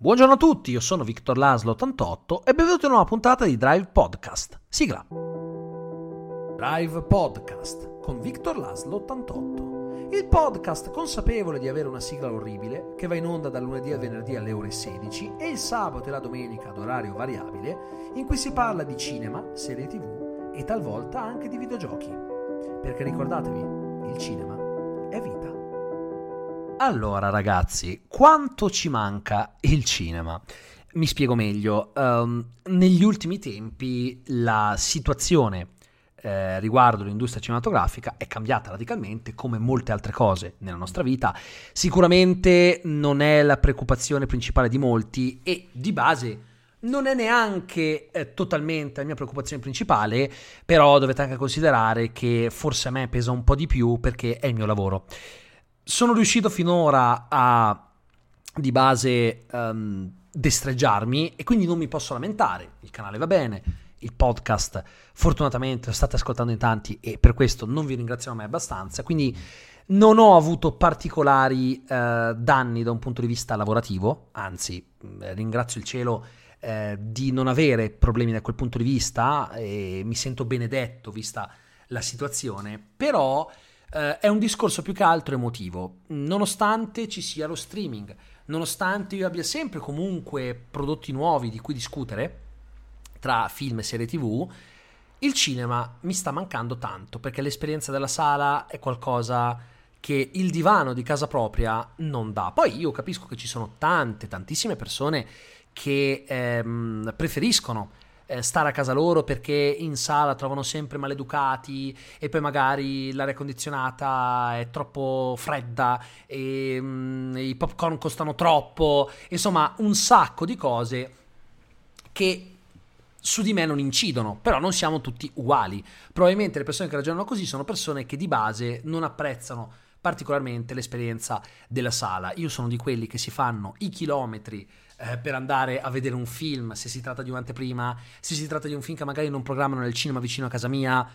Buongiorno a tutti, io sono Victor Laslo 88 e benvenuti in una nuova puntata di Drive Podcast. Sigla. Drive Podcast con Victor Laslo 88. Il podcast consapevole di avere una sigla orribile che va in onda dal lunedì al venerdì alle ore 16 e il sabato e la domenica ad orario variabile in cui si parla di cinema, serie tv e talvolta anche di videogiochi. Perché ricordatevi, il cinema. Allora ragazzi, quanto ci manca il cinema? Mi spiego meglio. Um, negli ultimi tempi la situazione eh, riguardo l'industria cinematografica è cambiata radicalmente come molte altre cose nella nostra vita. Sicuramente non è la preoccupazione principale di molti e di base non è neanche eh, totalmente la mia preoccupazione principale, però dovete anche considerare che forse a me pesa un po' di più perché è il mio lavoro sono riuscito finora a di base um, destreggiarmi e quindi non mi posso lamentare. Il canale va bene, il podcast fortunatamente lo state ascoltando in tanti e per questo non vi ringraziamo mai abbastanza. Quindi non ho avuto particolari uh, danni da un punto di vista lavorativo, anzi ringrazio il cielo uh, di non avere problemi da quel punto di vista e mi sento benedetto vista la situazione, però Uh, è un discorso più che altro emotivo, nonostante ci sia lo streaming, nonostante io abbia sempre comunque prodotti nuovi di cui discutere tra film e serie tv, il cinema mi sta mancando tanto perché l'esperienza della sala è qualcosa che il divano di casa propria non dà. Poi io capisco che ci sono tante, tantissime persone che ehm, preferiscono eh, stare a casa loro perché in sala trovano sempre maleducati e poi magari l'aria condizionata è troppo fredda e mm, i popcorn costano troppo, insomma un sacco di cose che su di me non incidono, però non siamo tutti uguali. Probabilmente le persone che ragionano così sono persone che di base non apprezzano particolarmente l'esperienza della sala. Io sono di quelli che si fanno i chilometri eh, per andare a vedere un film, se si tratta di un'anteprima, se si tratta di un film che magari non programmano nel cinema vicino a casa mia,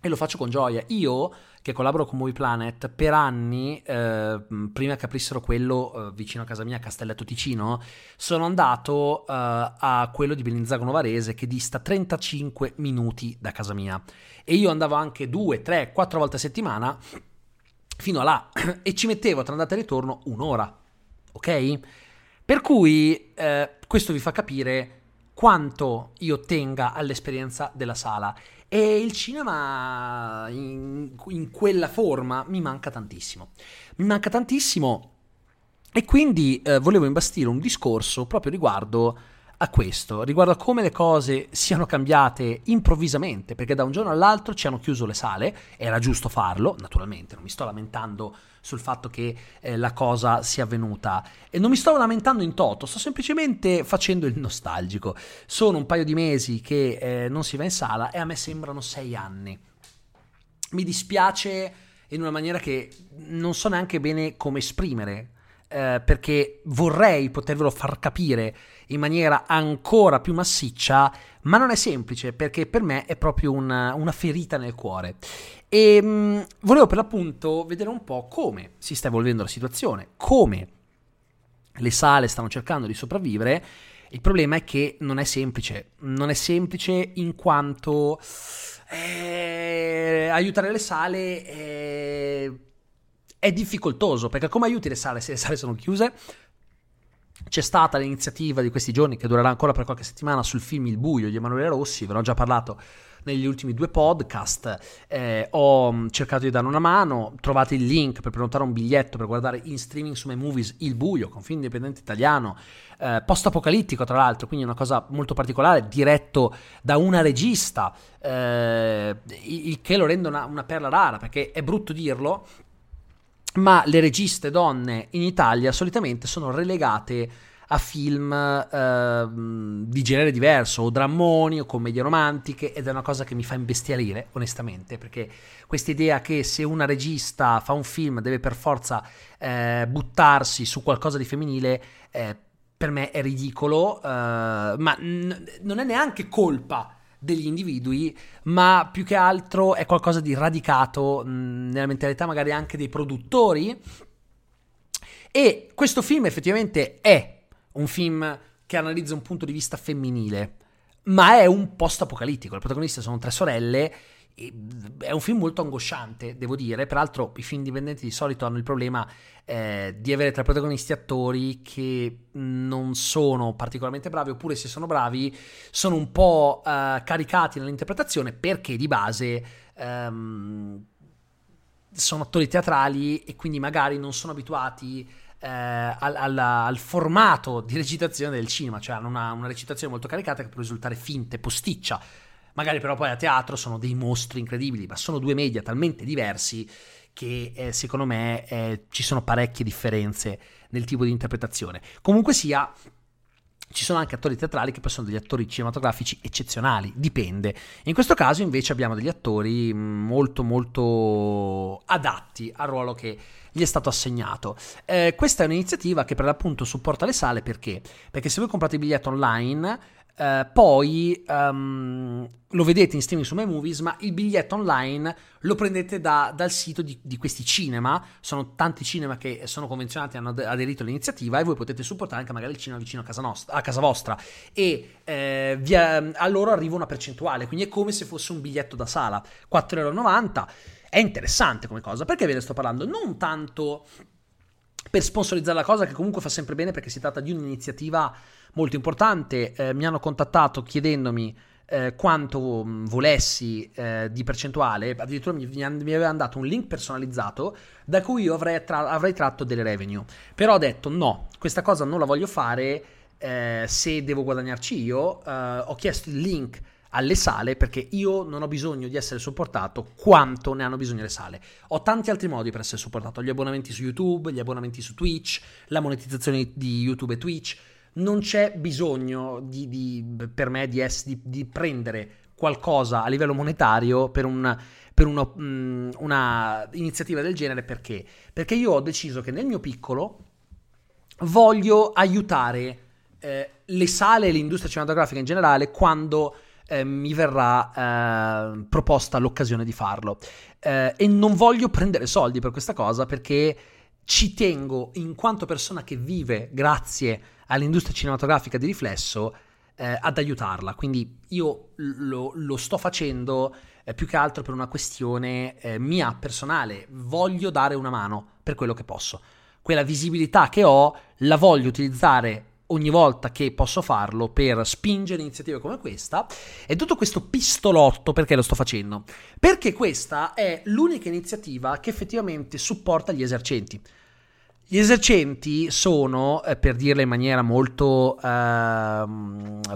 e lo faccio con gioia. Io, che collaboro con Movie Planet, per anni, eh, prima che aprissero quello eh, vicino a casa mia, a Castelletto Ticino, sono andato eh, a quello di Bellinzago Novarese, che dista 35 minuti da casa mia. E io andavo anche due, tre, quattro volte a settimana fino a là e ci mettevo tra andata e ritorno un'ora, ok? Per cui eh, questo vi fa capire quanto io tenga all'esperienza della sala e il cinema in, in quella forma mi manca tantissimo. Mi manca tantissimo e quindi eh, volevo imbastire un discorso proprio riguardo a questo, riguardo a come le cose siano cambiate improvvisamente, perché da un giorno all'altro ci hanno chiuso le sale, era giusto farlo, naturalmente, non mi sto lamentando sul fatto che eh, la cosa sia avvenuta e non mi sto lamentando in toto, sto semplicemente facendo il nostalgico. Sono un paio di mesi che eh, non si va in sala e a me sembrano sei anni. Mi dispiace in una maniera che non so neanche bene come esprimere eh, perché vorrei potervelo far capire in maniera ancora più massiccia, ma non è semplice perché per me è proprio una, una ferita nel cuore. E mh, mm, volevo per l'appunto vedere un po' come si sta evolvendo la situazione, come le sale stanno cercando di sopravvivere. Il problema è che non è semplice, non è semplice in quanto eh, aiutare le sale eh, è difficoltoso perché come aiuti le sale se le sale sono chiuse? C'è stata l'iniziativa di questi giorni che durerà ancora per qualche settimana sul film Il buio di Emanuele Rossi, ve l'ho già parlato negli ultimi due podcast, eh, ho mm, cercato di dare una mano, trovate il link per prenotare un biglietto per guardare in streaming su My Movies Il buio, con film indipendente italiano, eh, post-apocalittico tra l'altro, quindi una cosa molto particolare, diretto da una regista, eh, il che lo rende una, una perla rara, perché è brutto dirlo, ma le registe donne in Italia solitamente sono relegate a film eh, di genere diverso, o drammoni o commedie romantiche, ed è una cosa che mi fa imbestialire, onestamente, perché questa idea che se una regista fa un film deve per forza eh, buttarsi su qualcosa di femminile, eh, per me è ridicolo, eh, ma n- non è neanche colpa degli individui, ma più che altro è qualcosa di radicato mh, nella mentalità magari anche dei produttori. E questo film effettivamente è un film che analizza un punto di vista femminile, ma è un post-apocalittico. Le protagoniste sono tre sorelle. È un film molto angosciante, devo dire. Peraltro, i film indipendenti di solito hanno il problema eh, di avere tra protagonisti attori che non sono particolarmente bravi, oppure se sono bravi, sono un po' eh, caricati nell'interpretazione perché di base. Ehm, sono attori teatrali e quindi magari non sono abituati eh, al, al, al, formato di recitazione del cinema, cioè hanno una, una recitazione molto caricata che può risultare finte, posticcia. Magari però poi a teatro sono dei mostri incredibili, ma sono due media talmente diversi che eh, secondo me eh, ci sono parecchie differenze nel tipo di interpretazione. Comunque sia, ci sono anche attori teatrali che poi sono degli attori cinematografici eccezionali, dipende. In questo caso invece abbiamo degli attori mm, molto molto adatti al ruolo che gli è stato assegnato. Eh, questa è un'iniziativa che per l'appunto supporta le sale perché? Perché se voi comprate il biglietto online Uh, poi um, lo vedete in streaming su My Movies, ma il biglietto online lo prendete da, dal sito di, di, questi cinema. Sono tanti cinema che sono convenzionati, hanno aderito all'iniziativa e voi potete supportare anche magari il cinema vicino a casa, nostra, a casa vostra. E eh, via, a loro arriva una percentuale, quindi è come se fosse un biglietto da sala, 4,90€. È interessante come cosa, perché ve ne sto parlando? Non tanto per sponsorizzare la cosa, che comunque fa sempre bene perché si tratta di un'iniziativa molto importante. Eh, mi hanno contattato chiedendomi eh, quanto mm, volessi eh, di percentuale, addirittura mi, mi, avevano dato un link personalizzato da cui io avrei, tra- avrei, tratto delle revenue. Però ho detto no, questa cosa non la voglio fare eh, se devo guadagnarci io. Eh, ho chiesto il link alle sale perché io non ho bisogno di essere supportato quanto ne hanno bisogno le sale. Ho tanti altri modi per essere supportato, gli abbonamenti su YouTube, gli abbonamenti su Twitch, la monetizzazione di YouTube e Twitch non c'è bisogno di, di, per me di, ess- di, prendere qualcosa a livello monetario per, un, per uno, um, una iniziativa del genere perché? Perché io ho deciso che nel mio piccolo voglio aiutare eh, le sale e l'industria cinematografica in generale quando eh, mi verrà eh, proposta l'occasione di farlo. Eh, e non voglio prendere soldi per questa cosa perché ci tengo in quanto persona che vive grazie all'industria cinematografica di riflesso eh, ad aiutarla. Quindi io lo, lo sto facendo eh, più che altro per una questione eh, mia personale. Voglio dare una mano per quello che posso. Quella visibilità che ho la voglio utilizzare ogni volta che posso farlo per spingere iniziative come questa. E tutto questo pistolotto perché lo sto facendo? Perché questa è l'unica iniziativa che effettivamente supporta gli esercenti. Gli esercenti sono, eh, per dirla in maniera molto eh,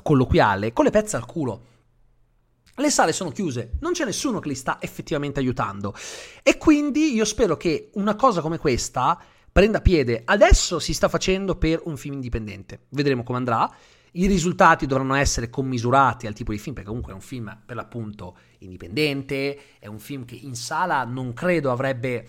colloquiale, con le pezze al culo. Le sale sono chiuse, non c'è nessuno che li sta effettivamente aiutando. E quindi io spero che una cosa come questa prenda piede. Adesso si sta facendo per un film indipendente. Vedremo come andrà. I risultati dovranno essere commisurati al tipo di film, perché comunque è un film per l'appunto indipendente, è un film che in sala non credo avrebbe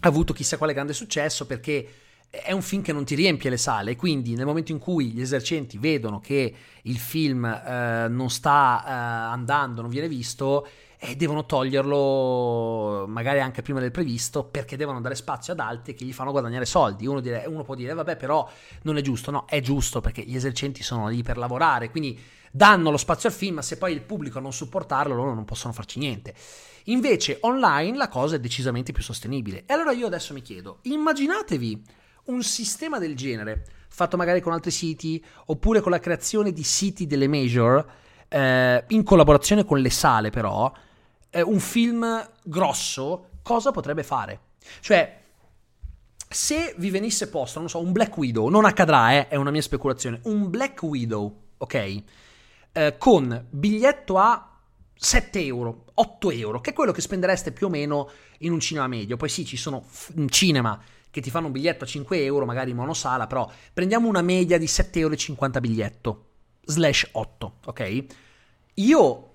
avuto chissà quale grande successo perché è un film che non ti riempie le sale, quindi nel momento in cui gli esercenti vedono che il film eh, non sta eh, andando, non viene visto, e devono toglierlo magari anche prima del previsto perché devono dare spazio ad altri che gli fanno guadagnare soldi. Uno, dire, uno può dire, vabbè, però non è giusto. No, è giusto perché gli esercenti sono lì per lavorare, quindi danno lo spazio al film, ma se poi il pubblico non supportarlo, loro non possono farci niente. Invece online la cosa è decisamente più sostenibile. E allora io adesso mi chiedo, immaginatevi un sistema del genere, fatto magari con altri siti, oppure con la creazione di siti delle major, eh, in collaborazione con le sale però, eh, un film grosso, cosa potrebbe fare? Cioè, se vi venisse posto, non so, un Black Widow, non accadrà, eh, è una mia speculazione, un Black Widow, ok? Eh, con biglietto a 7 euro, 8 euro, che è quello che spendereste più o meno in un cinema medio. Poi sì, ci sono f- cinema che ti fanno un biglietto a 5 euro, magari in monosala, però prendiamo una media di 7,50 euro biglietto, slash 8, ok? Io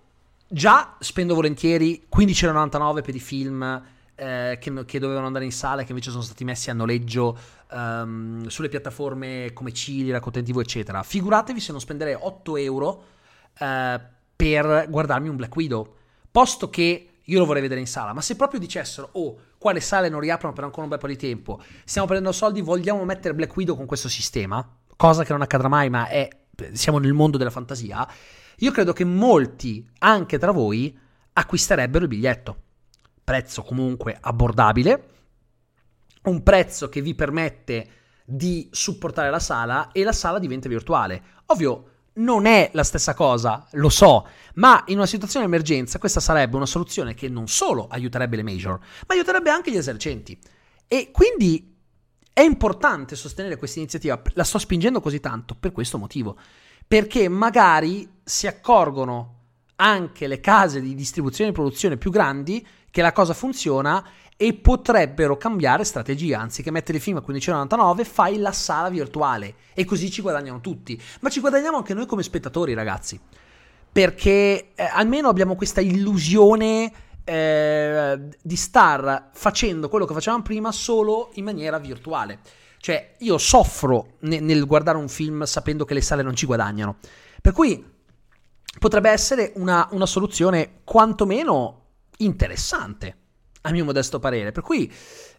già spendo volentieri 15,99 per i film eh, che, che, dovevano andare in sala e che invece sono stati messi a noleggio um, sulle piattaforme come Cili, TV, eccetera. Figuratevi se non spenderei 8 euro eh, per guardarmi un Black Widow, posto che io lo vorrei vedere in sala, ma se proprio dicessero, oh, qua le sale non riaprono per ancora un bel po' di tempo, stiamo prendendo soldi, vogliamo mettere Black Widow con questo sistema, cosa che non accadrà mai, ma è, siamo nel mondo della fantasia, io credo che molti, anche tra voi, acquisterebbero il biglietto. Prezzo comunque abbordabile, un prezzo che vi permette di supportare la sala e la sala diventa virtuale. Ovvio, non è la stessa cosa, lo so, ma in una situazione di emergenza questa sarebbe una soluzione che non solo aiuterebbe le major, ma aiuterebbe anche gli esercenti. E quindi è importante sostenere questa iniziativa, la sto spingendo così tanto per questo motivo, perché magari si accorgono anche le case di distribuzione e produzione più grandi che la cosa funziona e potrebbero cambiare strategia, anziché mettere il film a 15,99 fai la sala virtuale. E così ci guadagnano tutti, ma ci guadagniamo anche noi come spettatori ragazzi, perché eh, almeno abbiamo questa illusione eh, di star facendo quello che facevamo prima solo in maniera virtuale. Cioè, io soffro ne- nel guardare un film sapendo che le sale non ci guadagnano. Per cui potrebbe essere una, una soluzione quantomeno interessante a mio modesto parere. Per cui,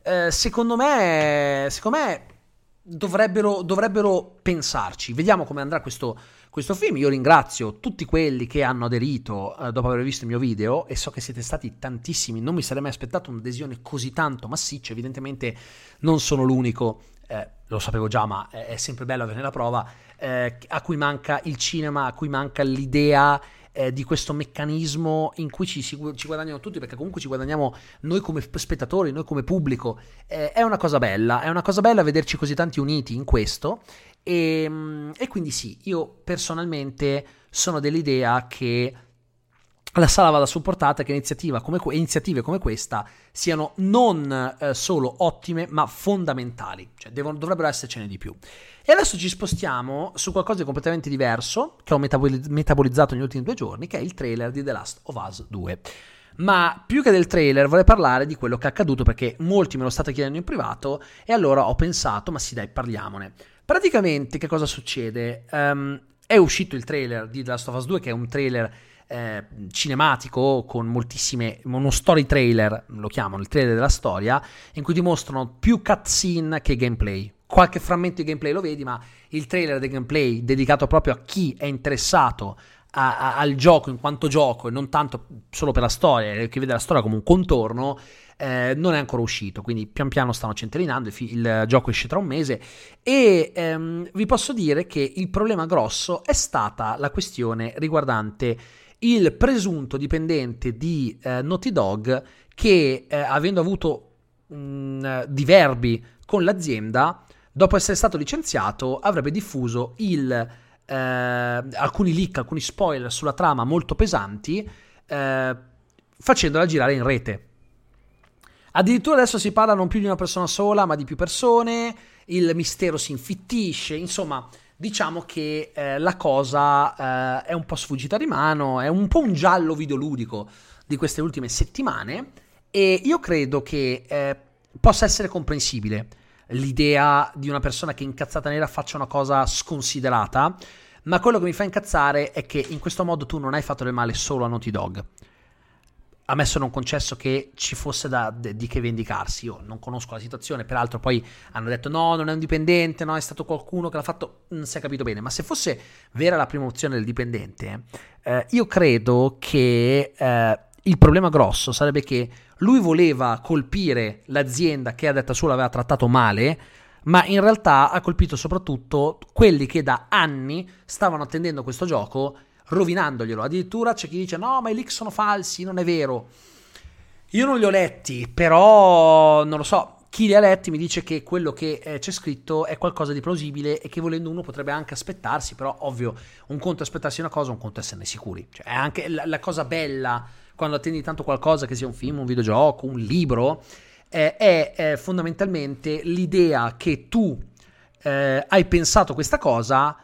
eh, secondo me, secondo me dovrebbero, dovrebbero pensarci. Vediamo come andrà questo, questo, film. Io ringrazio tutti quelli che hanno aderito eh, dopo aver visto il mio video e so che siete stati tantissimi. Non mi sarei mai aspettato un'adesione così tanto massiccia. Evidentemente non sono l'unico. Eh, lo sapevo già, ma è, sempre bello averne la prova. Eh, a cui manca il cinema, a cui manca l'idea eh, di questo meccanismo in cui ci, ci, guadagnano tutti, perché comunque ci guadagniamo noi come spettatori, noi come pubblico. Eh, è una cosa bella, è una cosa bella vederci così tanti uniti in questo. E, ehm, e quindi sì, io personalmente sono dell'idea che la sala vada supportata, che iniziativa come, iniziative come questa siano non eh, solo ottime, ma fondamentali, cioè devono, dovrebbero essercene di più. E adesso ci spostiamo su qualcosa di completamente diverso, che ho metabolizzato negli ultimi due giorni, che è il trailer di The Last of Us 2. Ma più che del trailer vorrei parlare di quello che è accaduto perché molti me lo state chiedendo in privato e allora ho pensato, ma sì dai, parliamone. Praticamente che cosa succede? Um, è uscito il trailer di The Last of Us 2 che è un trailer eh, cinematico con moltissime, uno story trailer, lo chiamano il trailer della storia, in cui ti mostrano più cutscene che gameplay. Qualche frammento di gameplay lo vedi, ma il trailer del gameplay dedicato proprio a chi è interessato a, a, al gioco in quanto gioco e non tanto solo per la storia, che vede la storia come un contorno, eh, non è ancora uscito, quindi pian piano stanno centellinando, il, fi- il gioco esce tra un mese e ehm, vi posso dire che il problema grosso è stata la questione riguardante il presunto dipendente di eh, Naughty Dog che, eh, avendo avuto mh, mm, diverbi con l'azienda, dopo essere stato licenziato, avrebbe diffuso il, eh, alcuni leak, alcuni spoiler sulla trama molto pesanti, eh, facendola girare in rete. Addirittura adesso si parla non più di una persona sola, ma di più persone, il mistero si infittisce, insomma diciamo che eh, la cosa eh, è un po' sfuggita di mano, è un po' un giallo videoludico di queste ultime settimane e io credo che eh, possa essere comprensibile l'idea di una persona che incazzata nera faccia una cosa sconsiderata, ma quello che mi fa incazzare è che in questo modo tu non hai fatto del male solo a Naughty Dog ammesso non concesso che ci fosse da, de, di che vendicarsi. Io non conosco la situazione, peraltro poi hanno detto no, non è un dipendente, no, è stato qualcuno che l'ha fatto, non si è capito bene, ma se fosse vera la prima opzione del dipendente, eh, io credo che eh, il problema grosso sarebbe che lui voleva colpire l'azienda che a detta sua l'aveva trattato male, ma in realtà ha colpito soprattutto quelli che da anni stavano attendendo questo gioco rovinandoglielo. Addirittura c'è chi dice no, ma i leak sono falsi, non è vero. Io non li ho letti, però non lo so. Chi li ha letti mi dice che quello che eh, c'è scritto è qualcosa di plausibile e che volendo uno potrebbe anche aspettarsi, però ovvio, un conto è aspettarsi una cosa, un conto è esserne sicuri. Cioè, è anche la, la cosa bella quando attendi tanto qualcosa, che sia un film, un videogioco, un libro, eh, è, è, fondamentalmente l'idea che tu eh, hai pensato questa cosa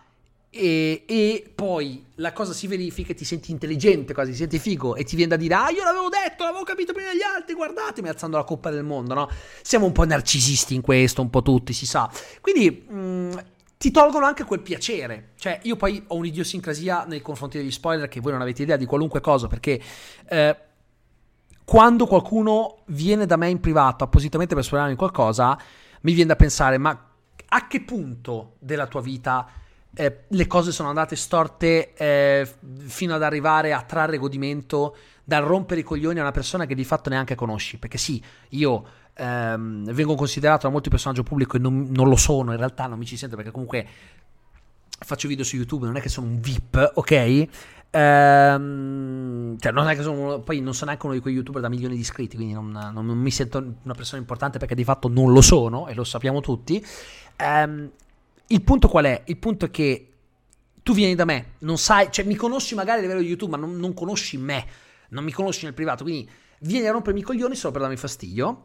e, e, poi la cosa si verifica e ti senti intelligente quasi, ti senti figo e ti viene da dire ah io l'avevo detto, l'avevo capito prima degli altri, guardatemi alzando la coppa del mondo, no? Siamo un po' narcisisti in questo, un po' tutti, si sa. Quindi mh, mm, ti tolgono anche quel piacere. Cioè io poi ho un'idiosincrasia nei confronti degli spoiler che voi non avete idea di qualunque cosa perché... Eh, quando qualcuno viene da me in privato appositamente per spoilerarmi qualcosa, mi viene da pensare, ma a che punto della tua vita eh, le cose sono andate storte eh, fino ad arrivare a trarre godimento dal rompere i coglioni a una persona che di fatto neanche conosci. Perché sì, io ehm, vengo considerato da molti personaggio pubblico e non, non, lo sono, in realtà non mi ci sento perché comunque faccio video su YouTube, non è che sono un VIP, ok? Ehm, cioè, non è che sono, poi non sono neanche uno di quei youtuber da milioni di iscritti, quindi non, non, non, mi sento una persona importante perché di fatto non lo sono e lo sappiamo tutti. Ehm, il punto qual è? Il punto è che tu vieni da me, non sai, cioè mi conosci magari a livello di YouTube, ma non, non conosci me non mi conosci nel privato, quindi vieni a rompermi i coglioni solo per darmi fastidio.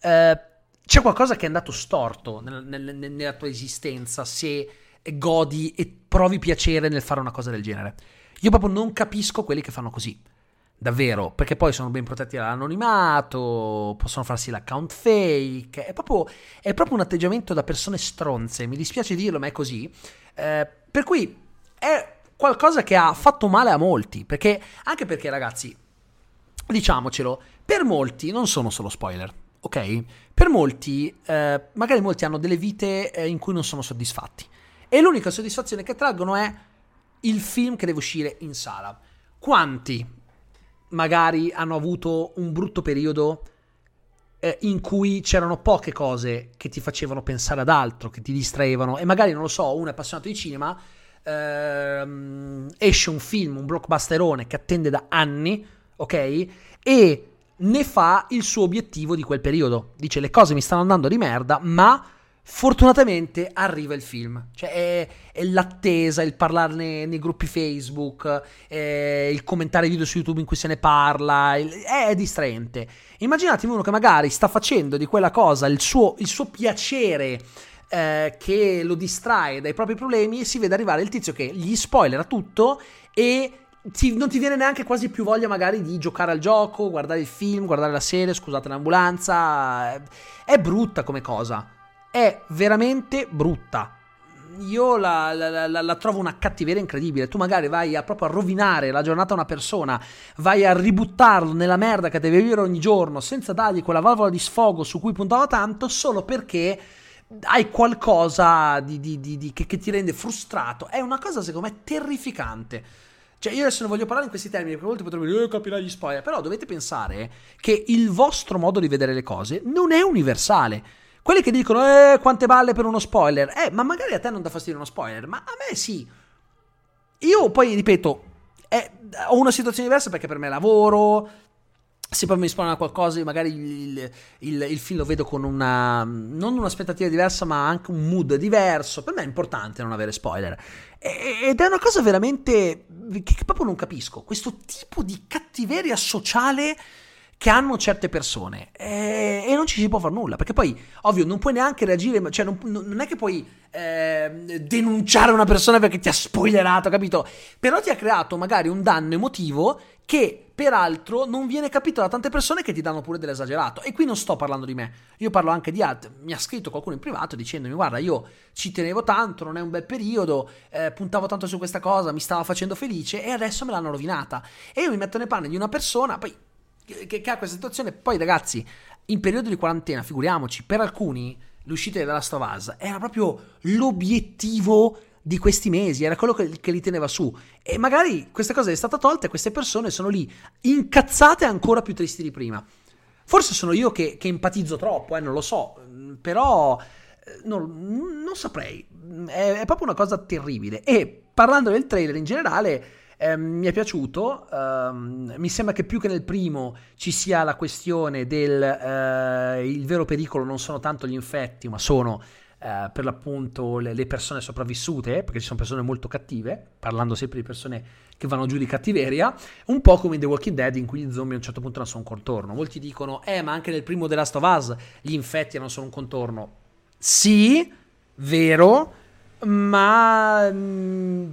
Eh, c'è qualcosa che è andato storto nel, nel, nella tua esistenza se godi e provi piacere nel fare una cosa del genere. Io proprio non capisco quelli che fanno così. Davvero, perché poi sono ben protetti dall'anonimato, possono farsi l'account fake. È proprio, è proprio un atteggiamento da persone stronze. Mi dispiace dirlo, ma è così. Eh, per cui è qualcosa che ha fatto male a molti. Perché, anche perché, ragazzi, diciamocelo, per molti non sono solo spoiler, ok? Per molti, eh, magari molti hanno delle vite eh, in cui non sono soddisfatti. E l'unica soddisfazione che traggono è il film che deve uscire in sala. Quanti magari hanno avuto un brutto periodo eh, in cui c'erano poche cose che ti facevano pensare ad altro, che ti distraevano, e magari non lo so, uno è appassionato di cinema, ehm, esce un film, un blockbusterone che attende da anni ok? E ne fa il suo obiettivo di quel periodo. Dice le cose mi stanno andando di merda, ma fortunatamente arriva il film. Cioè è, è l'attesa, il parlarne nei gruppi Facebook, il commentare video su YouTube in cui se ne parla, è, è, distraente. Immaginatevi uno che magari sta facendo di quella cosa il suo, il suo piacere. Eh, che lo distrae dai propri problemi e si vede arrivare il tizio che gli spoilera tutto e ti, non ti viene neanche quasi più voglia magari di giocare al gioco, guardare il film, guardare la serie, scusate l'ambulanza. È brutta come cosa. È veramente brutta. Io la, la, la, la, trovo una cattiveria incredibile. Tu magari vai a proprio a rovinare la giornata a una persona, vai a ributtarlo nella merda che deve vivere ogni giorno senza dargli quella valvola di sfogo su cui puntava tanto solo perché hai qualcosa di, di, di, che, che ti rende frustrato. È una cosa secondo me terrificante. Cioè, io adesso non voglio parlare in questi termini, perché a volte potrebbe dire, eh, capirai gli spoiler, però dovete pensare che il vostro modo di vedere le cose non è universale. Quelli che dicono, eh, quante balle per uno spoiler, eh, ma magari a te non dà fastidio uno spoiler, ma a me sì. Io poi, ripeto, eh, ho una situazione diversa perché per me lavoro, se poi mi spawna qualcosa, magari il, il, il, film lo vedo con una. non un'aspettativa diversa, ma anche un mood diverso. Per me è importante non avere spoiler. E, ed è una cosa veramente. Che, che proprio non capisco. Questo tipo di cattiveria sociale che hanno certe persone e, e, non ci si può fare nulla perché poi ovvio non puoi neanche reagire cioè non, non è che puoi eh, denunciare una persona perché ti ha spoilerato capito però ti ha creato magari un danno emotivo che peraltro non viene capito da tante persone che ti danno pure dell'esagerato. E qui non sto parlando di me, io parlo anche di altri. Mi ha scritto qualcuno in privato dicendomi: Guarda, io ci tenevo tanto, non è un bel periodo, eh, puntavo tanto su questa cosa, mi stava facendo felice e adesso me l'hanno rovinata. E io mi metto nei panni di una persona, poi che, che ha questa situazione. Poi, ragazzi, in periodo di quarantena, figuriamoci, per alcuni l'uscita della Stovaz era proprio l'obiettivo di questi mesi, era quello che, che, li teneva su. E magari questa cosa è stata tolta e queste persone sono lì incazzate ancora più tristi di prima. Forse sono io che, che empatizzo troppo, eh, non lo so, però eh, non, non saprei. È, è, proprio una cosa terribile. E parlando del trailer in generale, eh, mi è piaciuto. Ehm, mi sembra che più che nel primo ci sia la questione del eh, il vero pericolo non sono tanto gli infetti, ma sono eh, per l'appunto le, le, persone sopravvissute, perché ci sono persone molto cattive, parlando sempre di persone che vanno giù di cattiveria, un po' come in The Walking Dead in cui gli zombie a un certo punto non sono un contorno. Molti dicono, eh ma anche nel primo The Last of Us gli infetti non sono un contorno. Sì, vero, ma mm,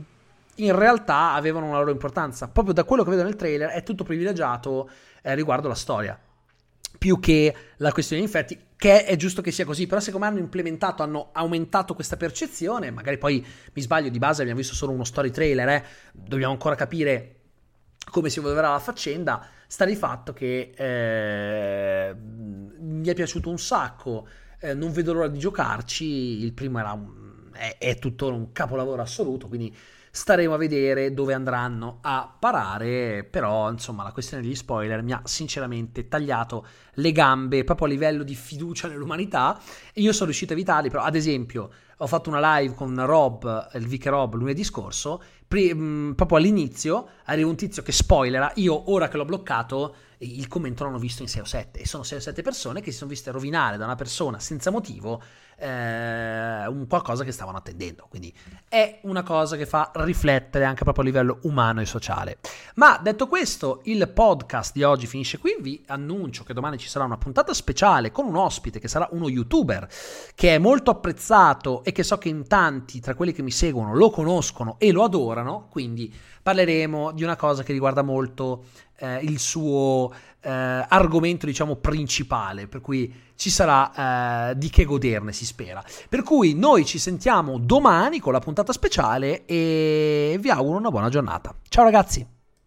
in realtà avevano una loro importanza. Proprio da quello che vedo nel trailer è tutto privilegiato eh, riguardo la storia più che la questione di infetti, che è giusto che sia così, però secondo me hanno implementato, hanno aumentato questa percezione, magari poi mi sbaglio, di base abbiamo visto solo uno story trailer, eh? dobbiamo ancora capire come si evolverà la faccenda, sta di fatto che eh, mi è piaciuto un sacco, eh, non vedo l'ora di giocarci, il primo era un, è, è tutto un capolavoro assoluto, quindi staremo a vedere dove andranno a parare, però insomma la questione degli spoiler mi ha sinceramente tagliato le gambe proprio a livello di fiducia nell'umanità. E io sono riuscito a evitarli, però ad esempio ho fatto una live con Rob, il Vic Rob lunedì scorso, pri- mh, proprio all'inizio arriva un tizio che spoilera, io ora che l'ho bloccato il commento l'hanno visto in 6 o 7 e sono 6 o 7 persone che si sono viste rovinare da una persona senza motivo eh, un qualcosa che stavano attendendo. Quindi è una cosa che fa riflettere anche proprio a livello umano e sociale. Ma detto questo, il podcast di oggi finisce qui. Vi annuncio che domani ci sarà una puntata speciale con un ospite che sarà uno youtuber che è molto apprezzato e che so che in tanti tra quelli che mi seguono lo conoscono e lo adorano. Quindi parleremo di una cosa che riguarda molto eh, il suo eh, argomento, diciamo, principale, per cui ci sarà eh, di che goderne, si spera. Per cui noi ci sentiamo domani con la puntata speciale e vi auguro una buona giornata. Ciao ragazzi!